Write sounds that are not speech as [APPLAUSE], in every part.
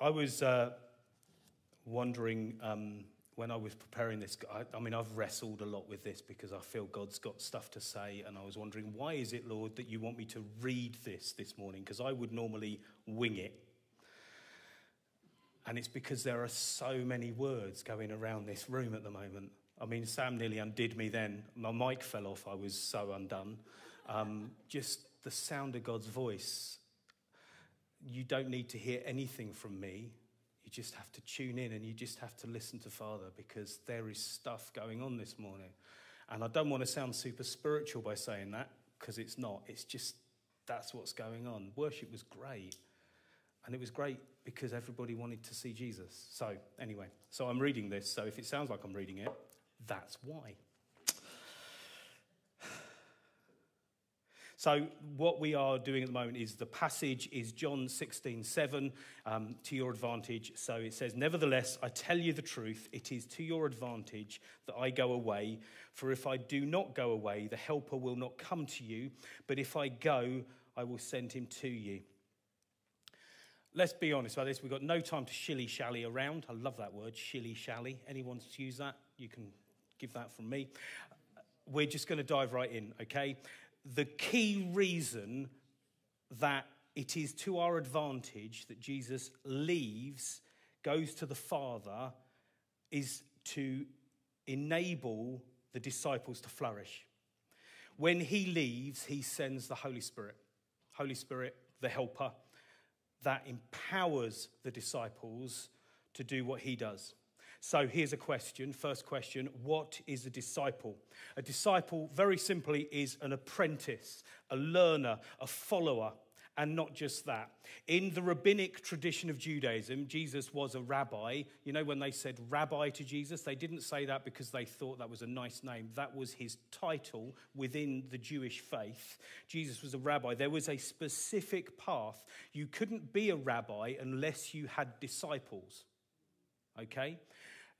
I was uh, wondering um, when I was preparing this. I, I, mean, I've wrestled a lot with this because I feel God's got stuff to say, and I was wondering, why is it, Lord, that you want me to read this this morning? Because I would normally wing it. And it's because there are so many words going around this room at the moment. I mean, Sam nearly undid me then. My mic fell off. I was so undone. Um, just the sound of God's voice. You don't need to hear anything from me. You just have to tune in and you just have to listen to Father because there is stuff going on this morning. And I don't want to sound super spiritual by saying that because it's not. It's just that's what's going on. Worship was great. And it was great because everybody wanted to see Jesus. So, anyway, so I'm reading this. So, if it sounds like I'm reading it, that's why. So, what we are doing at the moment is the passage is John 16, 7, um, to your advantage. So it says, Nevertheless, I tell you the truth, it is to your advantage that I go away. For if I do not go away, the Helper will not come to you. But if I go, I will send him to you. Let's be honest about this. We've got no time to shilly shally around. I love that word, shilly shally. Anyone use that? You can give that from me. We're just going to dive right in, okay? The key reason that it is to our advantage that Jesus leaves, goes to the Father, is to enable the disciples to flourish. When he leaves, he sends the Holy Spirit. Holy Spirit, the helper, that empowers the disciples to do what he does. So here's a question. First question What is a disciple? A disciple, very simply, is an apprentice, a learner, a follower. And not just that. In the rabbinic tradition of Judaism, Jesus was a rabbi. You know, when they said rabbi to Jesus, they didn't say that because they thought that was a nice name. That was his title within the Jewish faith. Jesus was a rabbi. There was a specific path. You couldn't be a rabbi unless you had disciples okay?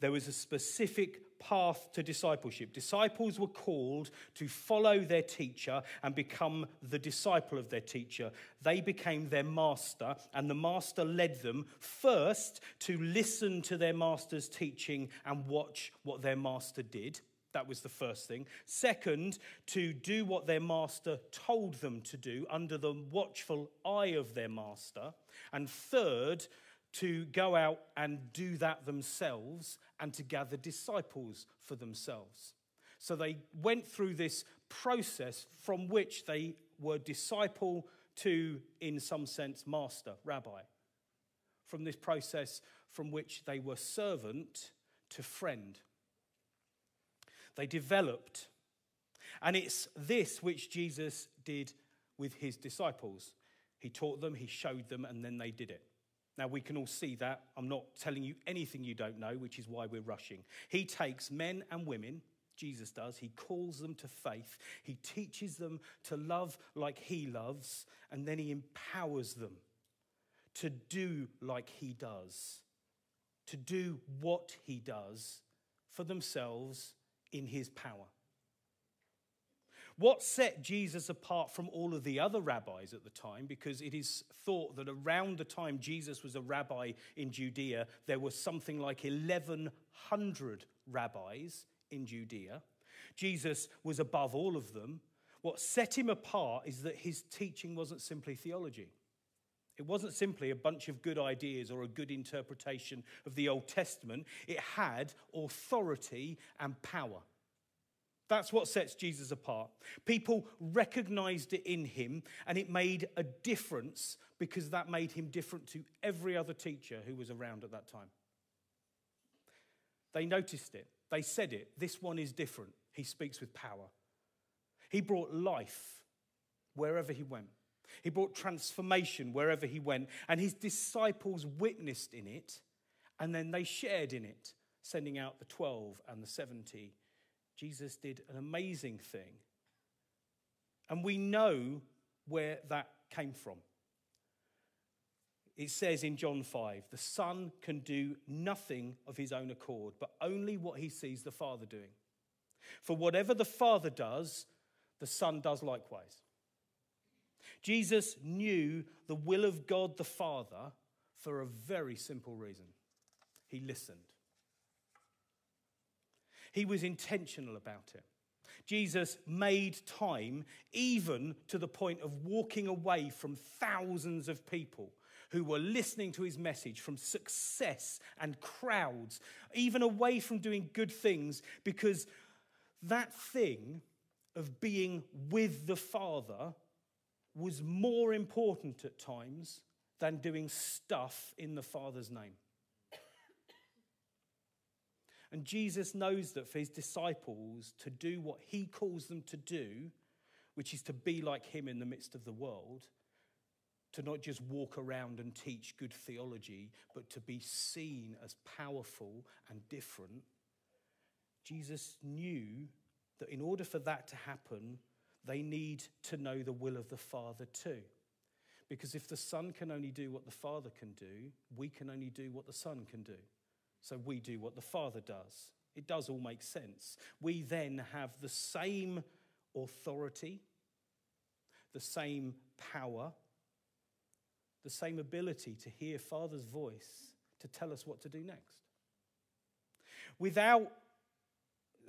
There was a specific path to discipleship. Disciples were called to follow their teacher and become the disciple of their teacher. They became their master, and the master led them first to listen to their master's teaching and watch what their master did. That was the first thing. Second, to do what their master told them to do under the watchful eye of their master. And third, to go out and do that themselves and to gather disciples for themselves. So they went through this process from which they were disciple to, in some sense, master, rabbi. From this process from which they were servant to friend. They developed. And it's this which Jesus did with his disciples. He taught them, he showed them, and then they did it. Now, we can all see that. I'm not telling you anything you don't know, which is why we're rushing. He takes men and women, Jesus does, he calls them to faith, he teaches them to love like he loves, and then he empowers them to do like he does, to do what he does for themselves in his power. What set Jesus apart from all of the other rabbis at the time, because it is thought that around the time Jesus was a rabbi in Judea, there were something like 1,100 rabbis in Judea. Jesus was above all of them. What set him apart is that his teaching wasn't simply theology. It wasn't simply a bunch of good ideas or a good interpretation of the Old Testament. It had authority and power. That's what sets Jesus apart. People recognized it in him, and it made a difference because that made him different to every other teacher who was around at that time. They noticed it, they said it. This one is different. He speaks with power. He brought life wherever he went, he brought transformation wherever he went, and his disciples witnessed in it, and then they shared in it, sending out the 12 and the 70 Jesus did an amazing thing. And we know where that came from. It says in John 5 the Son can do nothing of his own accord, but only what he sees the Father doing. For whatever the Father does, the Son does likewise. Jesus knew the will of God the Father for a very simple reason he listened. He was intentional about it. Jesus made time, even to the point of walking away from thousands of people who were listening to his message, from success and crowds, even away from doing good things, because that thing of being with the Father was more important at times than doing stuff in the Father's name. And Jesus knows that for his disciples to do what he calls them to do, which is to be like him in the midst of the world, to not just walk around and teach good theology, but to be seen as powerful and different, Jesus knew that in order for that to happen, they need to know the will of the Father too. Because if the Son can only do what the Father can do, we can only do what the Son can do. So we do what the Father does. It does all make sense. We then have the same authority, the same power, the same ability to hear Father's voice to tell us what to do next. Without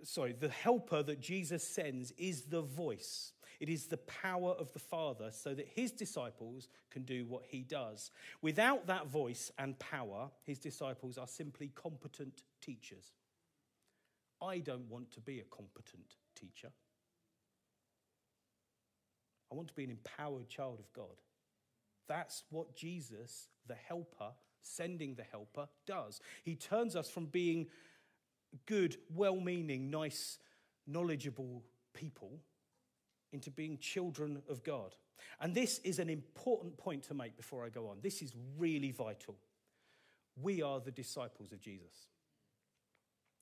sorry, the helper that Jesus sends is the voice. It is the power of the Father so that his disciples can do what he does. Without that voice and power, his disciples are simply competent teachers. I don't want to be a competent teacher. I want to be an empowered child of God. That's what Jesus, the helper, sending the helper, does. He turns us from being good, well meaning, nice, knowledgeable people into being children of God. And this is an important point to make before I go on. This is really vital. We are the disciples of Jesus.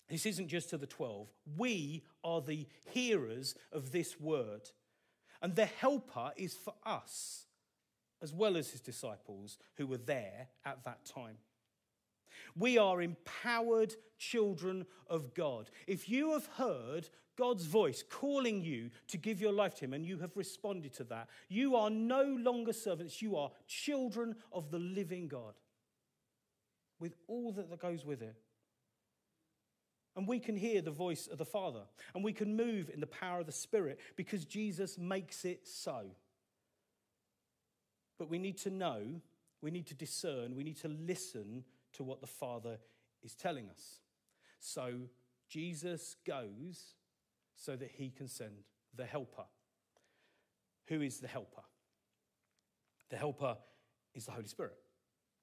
This isn't just to the 12. We are the hearers of this word. And the helper is for us, as well as his disciples who were there at that time. We are empowered children of God. If you have heard God's voice calling you to give your life to Him and you have responded to that, you are no longer servants, you are children of the living God with all that goes with it. And we can hear the voice of the Father and we can move in the power of the Spirit because Jesus makes it so. But we need to know, we need to discern, we need to listen to what the Father is telling us. So Jesus goes so that he can send the helper. Who is the helper? The helper is the Holy Spirit.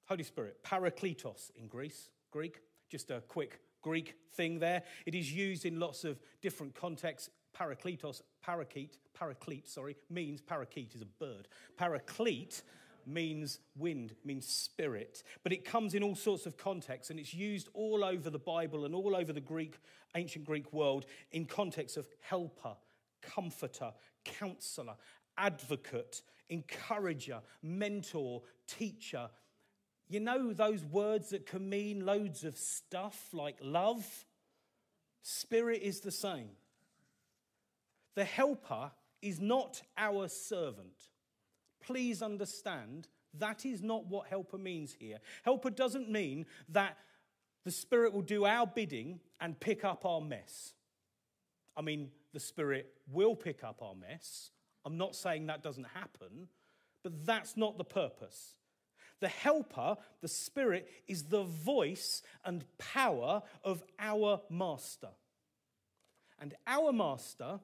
Holy Spirit, parakletos in Greece, Greek. Just a quick Greek thing there. It is used in lots of different contexts. Parakletos, parakeet, paraclete, sorry, means parakeet is a bird. Paraclete means wind, means spirit, but it comes in all sorts of contexts and it's used all over the Bible and all over the Greek, ancient Greek world in context of helper, comforter, counselor, advocate, encourager, mentor, teacher. You know those words that can mean loads of stuff like love? Spirit is the same. The helper is not our servant please understand that is not what helper means here. Helper doesn't mean that the Spirit will do our bidding and pick up our mess. I mean, the Spirit will pick up our mess. I'm not saying that doesn't happen, but that's not the purpose. The helper, the Spirit, is the voice and power of our Master. And our Master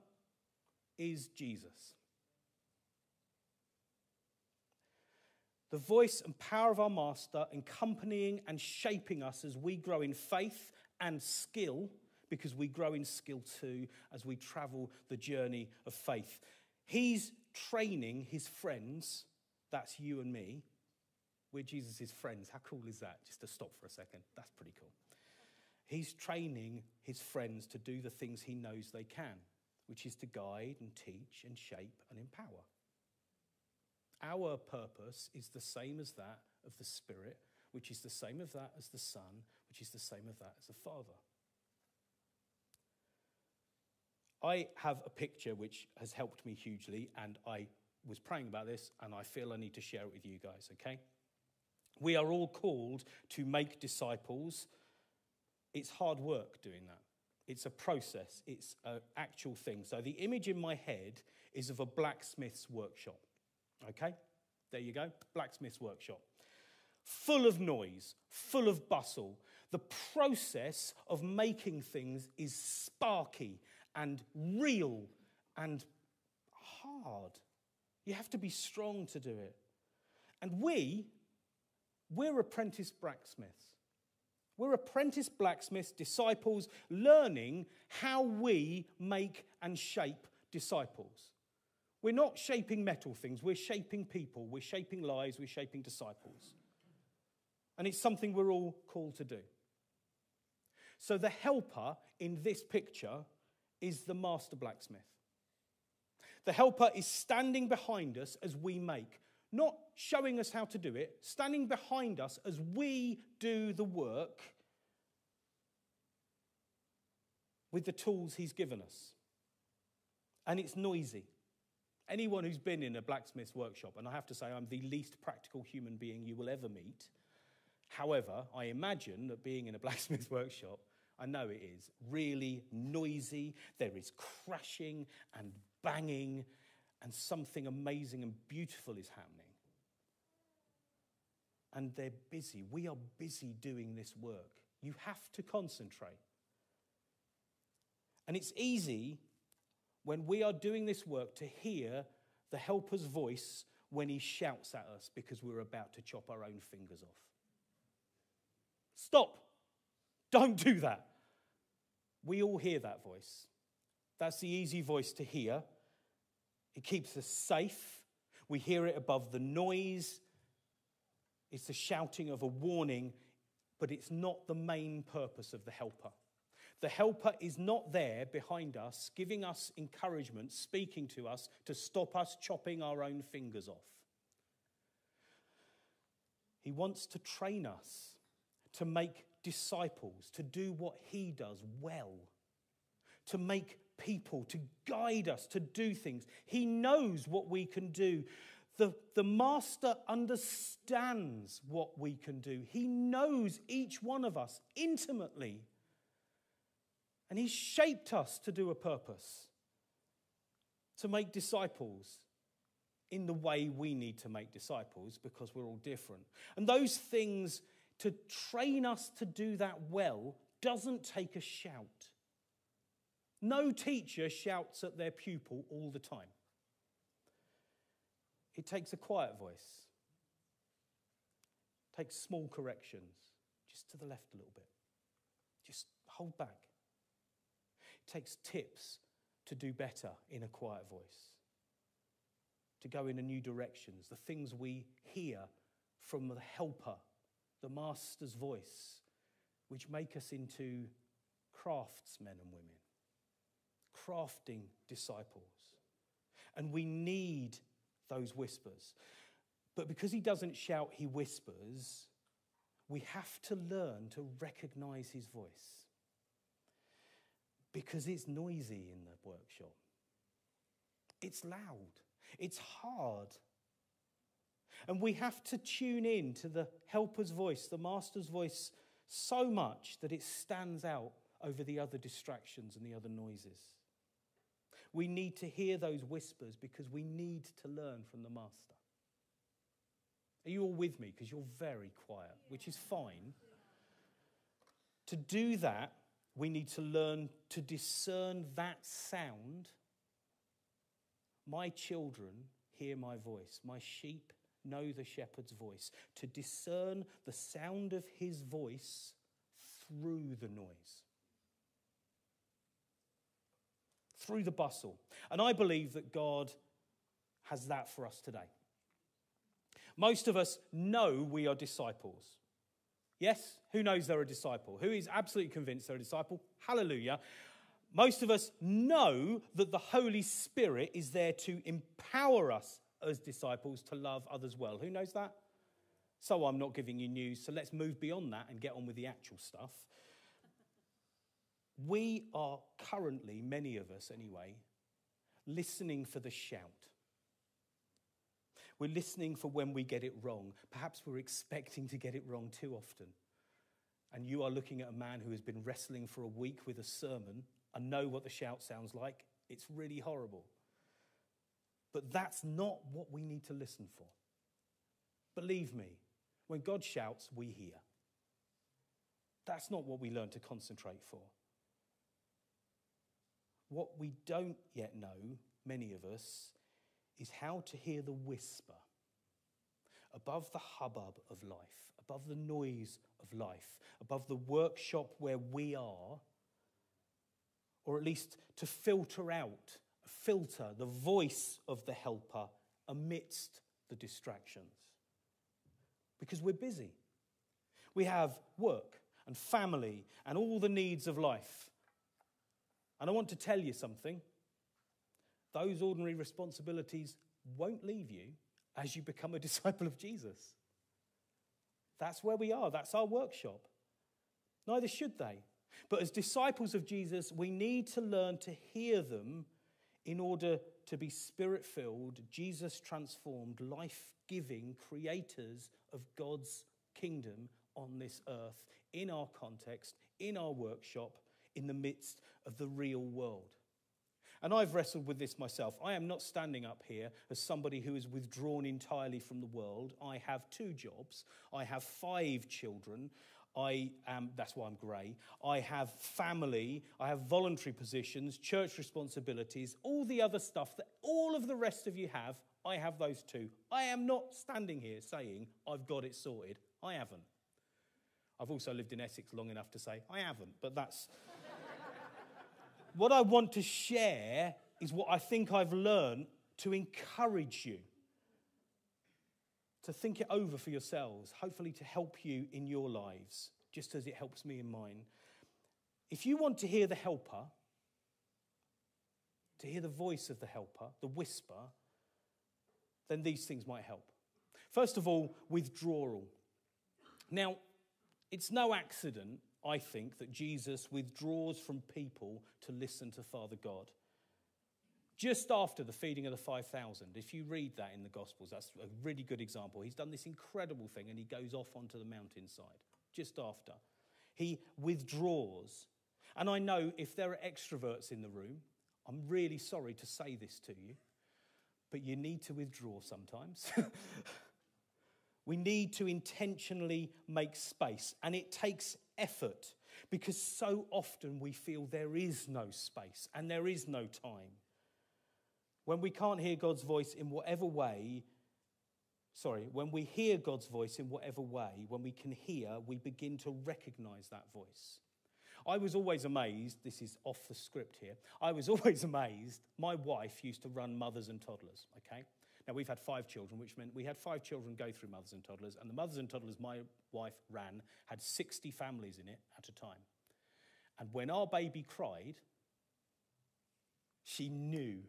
is Jesus. The voice and power of our Master accompanying and shaping us as we grow in faith and skill, because we grow in skill too as we travel the journey of faith. He's training his friends, that's you and me. We're Jesus' friends. How cool is that? Just to stop for a second. That's pretty cool. He's training his friends to do the things he knows they can, which is to guide and teach and shape and empower. Our purpose is the same as that of the Spirit, which is the same of that as the Son, which is the same of that as the Father. I have a picture which has helped me hugely, and I was praying about this, and I feel I need to share it with you guys, okay? We are all called to make disciples. It's hard work doing that. It's a process, it's an actual thing. So the image in my head is of a blacksmith's workshop. Okay? There you go, blacksmith's workshop. Full of noise, full of bustle. The process of making things is sparky and real and hard. You have to be strong to do it. And we, we're apprentice blacksmiths. We're apprentice blacksmiths, disciples, learning how we make and shape disciples. We're not shaping metal things, we're shaping people, we're shaping lives, we're shaping disciples. And it's something we're all called to do. So the helper in this picture is the master blacksmith. The helper is standing behind us as we make, not showing us how to do it, standing behind us as we do the work with the tools he's given us. And it's noisy. Anyone who's been in a blacksmith's workshop, and I have to say, I'm the least practical human being you will ever meet. However, I imagine that being in a [LAUGHS] blacksmith's workshop, I know it is really noisy. There is crashing and banging, and something amazing and beautiful is happening. And they're busy. We are busy doing this work. You have to concentrate. And it's easy when we are doing this work to hear the helper's voice when he shouts at us because we're about to chop our own fingers off. Stop. Don't do that. We all hear that voice. That's the easy voice to hear. It keeps us safe. We hear it above the noise. It's the shouting of a warning, but it's not the main purpose of the helper. The helper is not there behind us, giving us encouragement, speaking to us to stop us chopping our own fingers off. He wants to train us to make disciples, to do what he does well, to make people, to guide us to do things. He knows what we can do. The, the master understands what we can do. He knows each one of us intimately. And He's shaped us to do a purpose, to make disciples in the way we need to make disciples because we're all different. And those things, to train us to do that well, doesn't take a shout. No teacher shouts at their pupil all the time. It takes a quiet voice, it takes small corrections, just to the left a little bit. Just hold back. Takes tips to do better in a quiet voice, to go in a new directions, the things we hear from the helper, the master's voice, which make us into craftsmen and women crafting disciples. And we need those whispers. But because he doesn't shout, he whispers, we have to learn to recognize his voice. Because it's noisy in the workshop, it's loud, it's hard. And we have to tune in to the helper's voice, the master's voice, so much that it stands out over the other distractions and the other noises. We need to hear those whispers because we need to learn from the Master. Are you all with me? Because you're very quiet, which is fine. To do that, we need to learn to discern that sound. My children hear my voice, my sheep know the shepherd's voice. To discern the sound of his voice through the noise. through the bustle. And I believe that God has that for us today. Most of us know we are disciples. Yes? Who knows they're a disciple? Who is absolutely convinced they're a disciple? Hallelujah. Most of us know that the Holy Spirit is there to empower us as disciples to love others well. Who knows that? So I'm not giving you news, so let's move beyond that and get on with the actual stuff. We are currently, many of us anyway, listening for the shout. We're listening for when we get it wrong. Perhaps we're expecting to get it wrong too often. And you are looking at a man who has been wrestling for a week with a sermon and know what the shout sounds like. It's really horrible. But that's not what we need to listen for. Believe me, when God shouts, we hear. That's not what we learn to concentrate for. What we don't yet know, many of us, is how to hear the whisper above the hubbub of life, above the noise of life, above the workshop where we are, or at least to filter out, filter the voice of the helper amidst the distractions. Because we're busy. We have work and family and all the needs of life. And I want to tell you something those ordinary responsibilities won't leave you as you become a [LAUGHS] disciple of Jesus. That's where we are, that's our workshop. Neither should they. But as disciples of Jesus, we need to learn to hear them in order to be spirit filled, Jesus transformed, life giving creators of God's kingdom on this earth, in our context, in our workshop, in the midst of the real world. And I've wrestled with this myself. I am not standing up here as somebody who is withdrawn entirely from the world. I have two jobs. I have five children. I am, that's why I'm grey. I have family, I have voluntary positions, church responsibilities, all the other stuff that all of the rest of you have. I have those too. I am not standing here saying I've got it sorted. I haven't. I've also lived in Essex long enough to say I haven't, but that's. What I want to share is what I think I've learned to encourage you to think it over for yourselves, hopefully to help you in your lives, just as it helps me in mine. If you want to hear the helper, to hear the voice of the helper, the whisper, then these things might help. First of all, withdrawal. Now, it's no accident, I think, that Jesus withdraws from people to listen to Father God just after the feeding of the 5,000. If you read that in the Gospels, that's a really good example. He's done this incredible thing and he goes off onto the mountainside just after. He withdraws. And I know if there are extroverts in the room, I'm really sorry to say this to you, but you need to withdraw sometimes. [LAUGHS] we need to intentionally make space, and it takes effort because so often we feel there is no space and there is no time. When we can't hear God's voice in whatever way, sorry, when we hear God's voice in whatever way, when we can hear, we begin to recognize that voice. I was always amazed, this is off the script here. I was [LAUGHS] always amazed. My wife used to run mothers and toddlers, okay? Now, we've had five children, which meant we had five children go through mothers and toddlers, and the mothers and toddlers my wife ran had 60 families in it at a time. And when our baby cried, she knew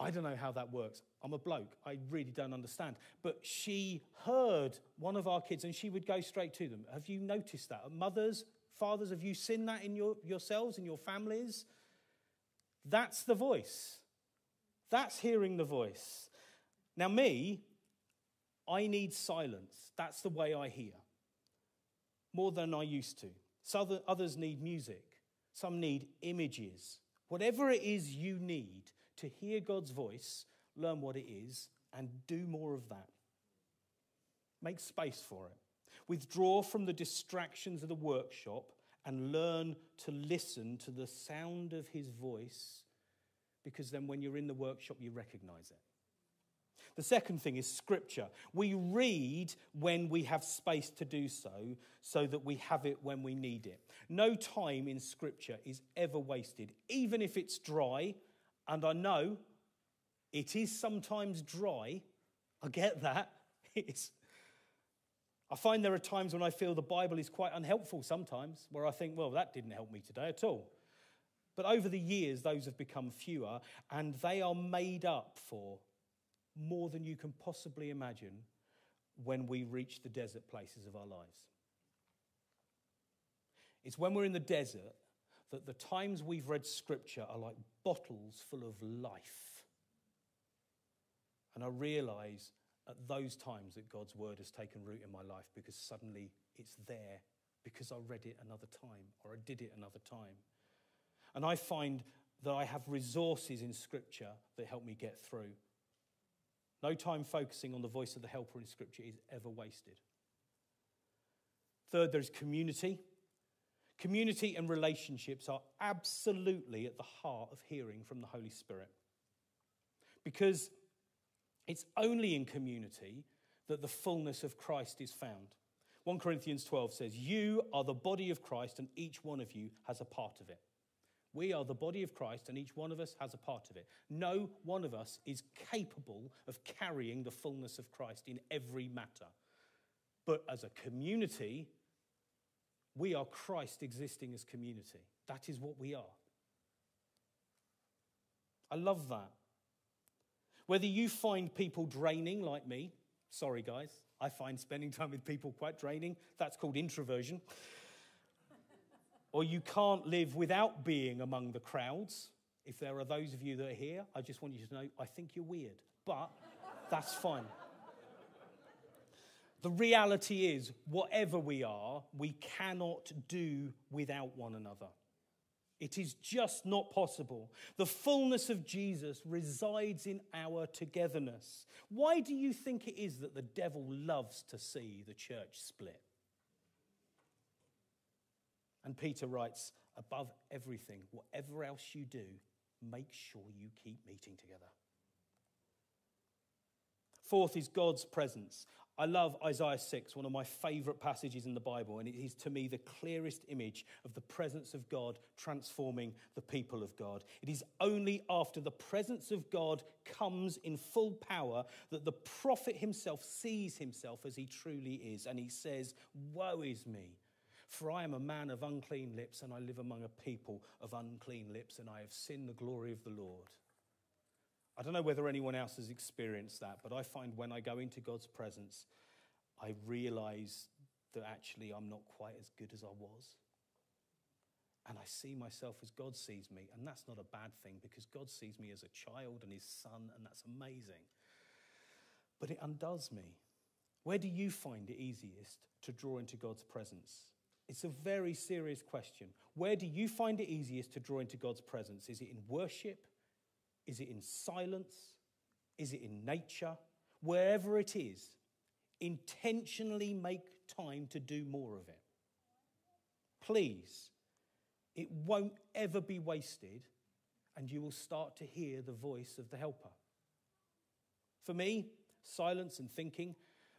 I don't know how that works. I'm a bloke. I really don't understand. But she heard one of our kids and she would go straight to them. Have you noticed that? Mothers, fathers, have you seen that in your, yourselves, in your families? That's the voice. That's hearing the voice. Now, me, I need silence. That's the way I hear more than I used to. So others need music, some need images. Whatever it is you need, to hear God's voice, learn what it is, and do more of that. Make space for it. Withdraw from the distractions of the workshop and learn to listen to the sound of his voice because then when you're in the workshop, you recognize it. The second thing is scripture. We read when we have space to do so, so that we have it when we need it. No time in scripture is ever wasted, even if it's dry and I know it is sometimes dry. I get that. [LAUGHS] It's, I find there are times when I feel the Bible is quite unhelpful sometimes, where I think, well, that didn't help me today at all. But over the years, those have become fewer, and they are made up for more than you can possibly imagine when we reach the desert places of our lives. It's when we're in the desert that the times we've read scripture are like bottles full of life. And I realize at those times that God's word has taken root in my life because suddenly it's there because I read it another time or I did it another time. And I find that I have resources in Scripture that help me get through. No time focusing on the voice of the helper in Scripture is ever wasted. Third, there's community. Community and relationships are absolutely at the heart of hearing from the Holy Spirit. Because it's only in community that the fullness of Christ is found. 1 Corinthians 12 says, You are the body of Christ, and each one of you has a part of it. We are the body of Christ, and each one of us has a part of it. No one of us is capable of carrying the fullness of Christ in every matter. But as a community, we are Christ existing as community. That is what we are. I love that. Whether you find people draining like me, sorry guys, I find spending time with people quite draining. That's called introversion or you can't live without being among the crowds. If there are those of you that are here, I just want you to know I think you're weird, but that's fine. The reality is, whatever we are, we cannot do without one another. It is just not possible. The fullness of Jesus resides in our togetherness. Why do you think it is that the devil loves to see the church split? And Peter writes, above everything, whatever else you do, make sure you keep meeting together. Fourth is God's presence. I love Isaiah 6, one of my favorite passages in the Bible, and it is to me the clearest image of the presence of God transforming the people of God. It is only after the presence of God comes in full power that the prophet himself sees himself as he truly is, and he says, Woe is me! For I am a man of unclean lips, and I live among a people of unclean lips, and I have seen the glory of the Lord. I don't know whether anyone else has experienced that, but I find when I go into God's presence, I realize that actually I'm not quite as good as I was. And I see myself as God sees me. And that's not a bad thing because God sees me as a child and his son, and that's amazing. But it undoes me. Where do you find it easiest to draw into God's presence? It's a very serious question. Where do you find it easiest to draw into God's presence? Is it in worship? Is it in silence? Is it in nature? Wherever it is, intentionally make time to do more of it. Please, it won't ever be wasted, and you will start to hear the voice of the helper. For me, silence and thinking,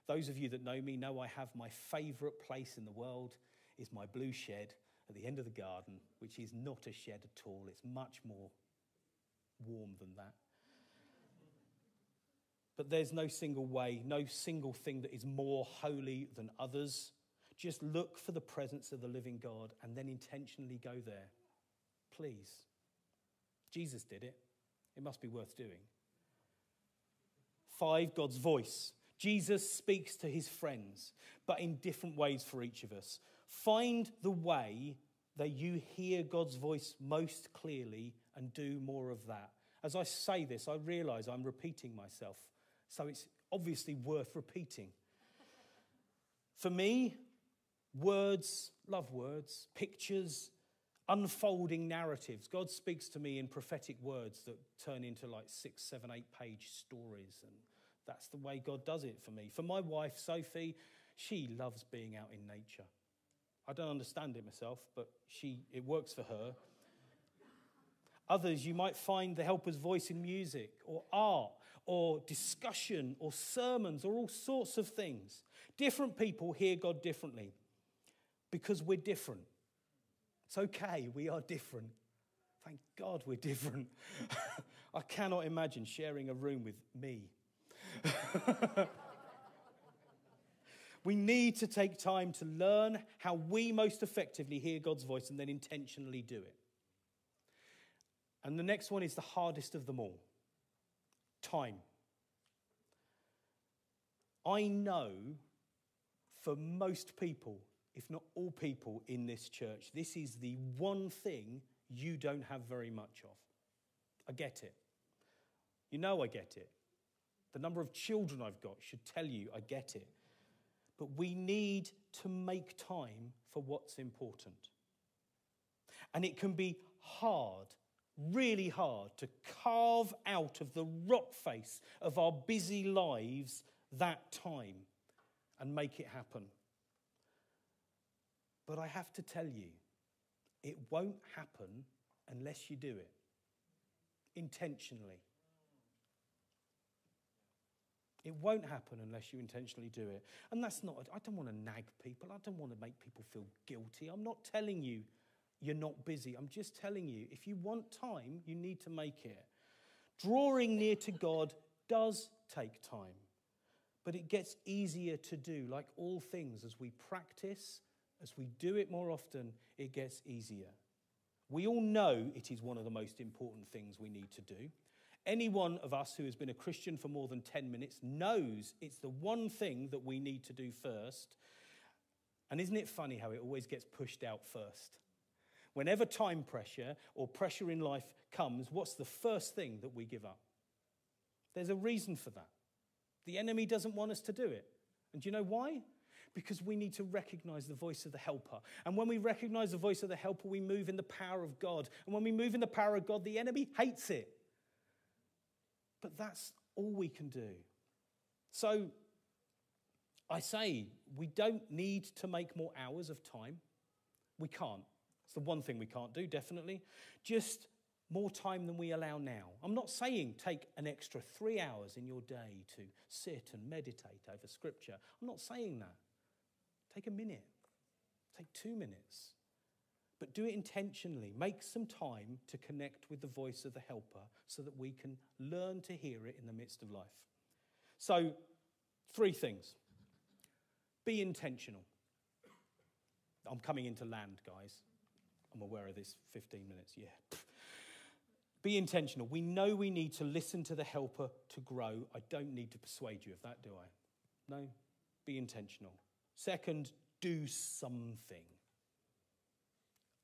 those of you that know me know I have my favorite place in the world is my blue shed at the end of the garden, which is not a shed at all. It's much more warm than that. But there's no single way, no single thing that is more holy than others. Just look for the presence of the living God and then intentionally go there. Please. Jesus did it. It must be worth doing. Five, God's voice. Jesus speaks to his friends, but in different ways for each of us. Find the way that you hear God's voice most clearly and do more of that. As I say this, I realize I'm repeating myself, so it's obviously worth repeating. For me, words, love words, pictures, unfolding narratives. God speaks to me in prophetic words that turn into like six, seven, eight page stories and that's the way God does it for me. For my wife, Sophie, she loves being out in nature. I don't understand it myself, but she, it works for her. Others, you might find the helper's voice in music or art or discussion or sermons or all sorts of things. Different people hear God differently because we're different. It's okay, we are different. Thank God we're different. [LAUGHS] I cannot imagine sharing a room with me [LAUGHS] we need to take time to learn how we most effectively hear God's voice and then intentionally do it. And the next one is the hardest of them all time. I know for most people, if not all people in this church, this is the one thing you don't have very much of. I get it. You know I get it. The number of children I've got should tell you I get it. But we need to make time for what's important. And it can be hard, really hard, to carve out of the rock face of our busy lives that time and make it happen. But I have to tell you, it won't happen unless you do it intentionally. It won't happen unless you intentionally do it. And that's not, I don't want to nag people. I don't want to make people feel guilty. I'm not telling you you're not busy. I'm just telling you if you want time, you need to make it. Drawing near to God does take time, but it gets easier to do. Like all things, as we practice, as we do it more often, it gets easier. We all know it is one of the most important things we need to do. Any one of us who has been a Christian for more than 10 minutes knows it's the one thing that we need to do first. And isn't it funny how it always gets pushed out first? Whenever time pressure or pressure in life comes, what's the first thing that we give up? There's a reason for that. The enemy doesn't want us to do it. And do you know why? Because we need to recognize the voice of the helper. And when we recognize the voice of the helper, we move in the power of God. And when we move in the power of God, the enemy hates it. But that's all we can do. So I say we don't need to make more hours of time. We can't. It's the one thing we can't do, definitely. Just more time than we allow now. I'm not saying take an extra three hours in your day to sit and meditate over scripture. I'm not saying that. Take a minute, take two minutes but do it intentionally. Make some time to connect with the voice of the helper so that we can learn to hear it in the midst of life. So, three things be intentional. I'm coming into land, guys. I'm aware of this 15 minutes. Yeah. Be intentional. We know we need to listen to the helper to grow. I don't need to persuade you of that, do I? No. Be intentional. Second, do something.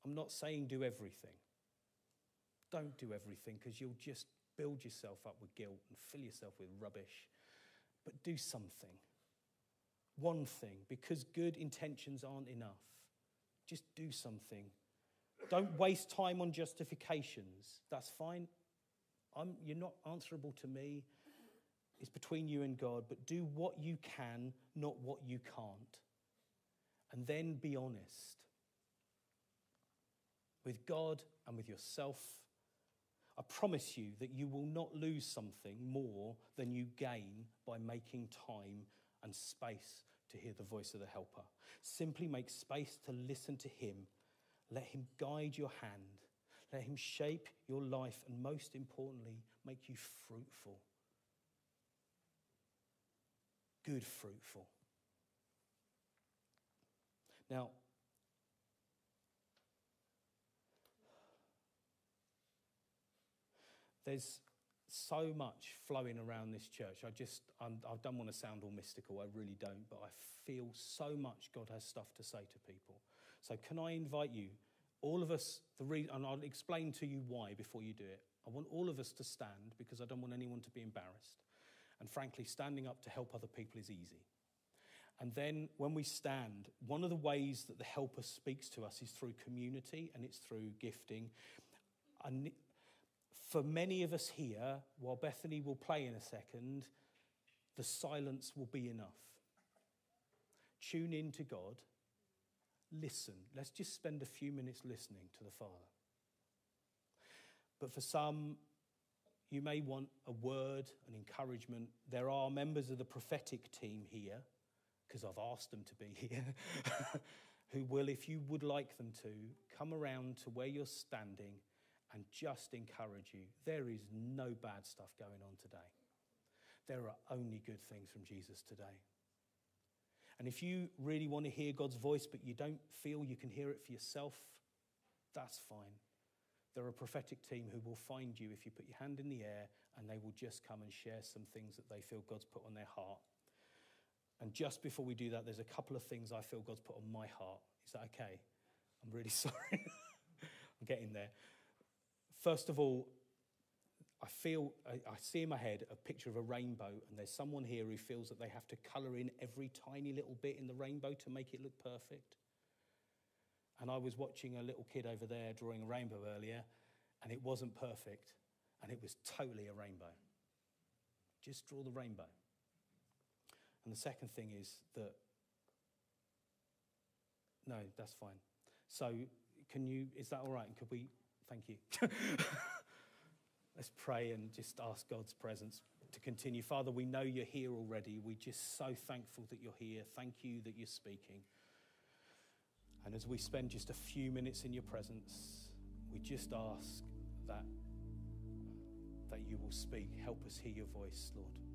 I'm not saying do everything. Don't do everything because you'll just build yourself up with guilt and fill yourself with rubbish. But do something. One thing, because good intentions aren't enough. Just do something. Don't waste time on justifications. That's fine. I'm, you're not answerable to me. It's between you and God. But do what you can, not what you can't. And then be honest with God and with yourself, I promise you that you will not lose something more than you gain by making time and space to hear the voice of the helper. Simply make space to listen to him. Let him guide your hand. Let him shape your life and, most importantly, make you fruitful. Good, fruitful. Now, There's so much flowing around this church. I just, I'm, I do not want to sound all mystical, I really don't, but I feel so much God has stuff to say to people. So, can I invite you, all of us, the re- and I'll explain to you why before you do it. I want all of us to stand because I don't want anyone to be embarrassed. And frankly, standing up to help other people is easy. And then when we stand, one of the ways that the helper speaks to us is through community and it's through gifting. And for many of us here, while Bethany will play in a second, the silence will be enough. Tune in to God. Listen. Let's just spend a few minutes listening to the Father. But for some, you may want a word, an encouragement. There are members of the prophetic team here, because I've asked them to be here, [LAUGHS] who will, if you would like them to, come around to where you're standing and just encourage you there is no bad stuff going on today. There are only good things from Jesus today. And if you really want to hear God's voice, but you don't feel you can hear it for yourself, that's fine. There are a prophetic team who will find you if you put your hand in the air and they will just come and share some things that they feel God's put on their heart. And just before we do that, there's a couple of things I feel God's put on my heart. Is that okay? I'm really [LAUGHS] sorry. I'm getting there. First of all, I feel, I, see in my head a picture of a rainbow, and there's someone here who feels that they have to colour in every tiny little bit in the rainbow to make it look perfect. And I was watching a little kid over there drawing a rainbow earlier, and it wasn't perfect, and it was totally a rainbow. Just draw the rainbow. And the second thing is that, no, that's fine. So, can you, is that all right? And could we, thank you. [LAUGHS] Let's pray and just ask God's presence to continue. Father, we know you're here already. We're just so thankful that you're here. Thank you that you're speaking. And as we spend just a few minutes in your presence, we just ask that, that you will speak. Help us hear your voice, Lord.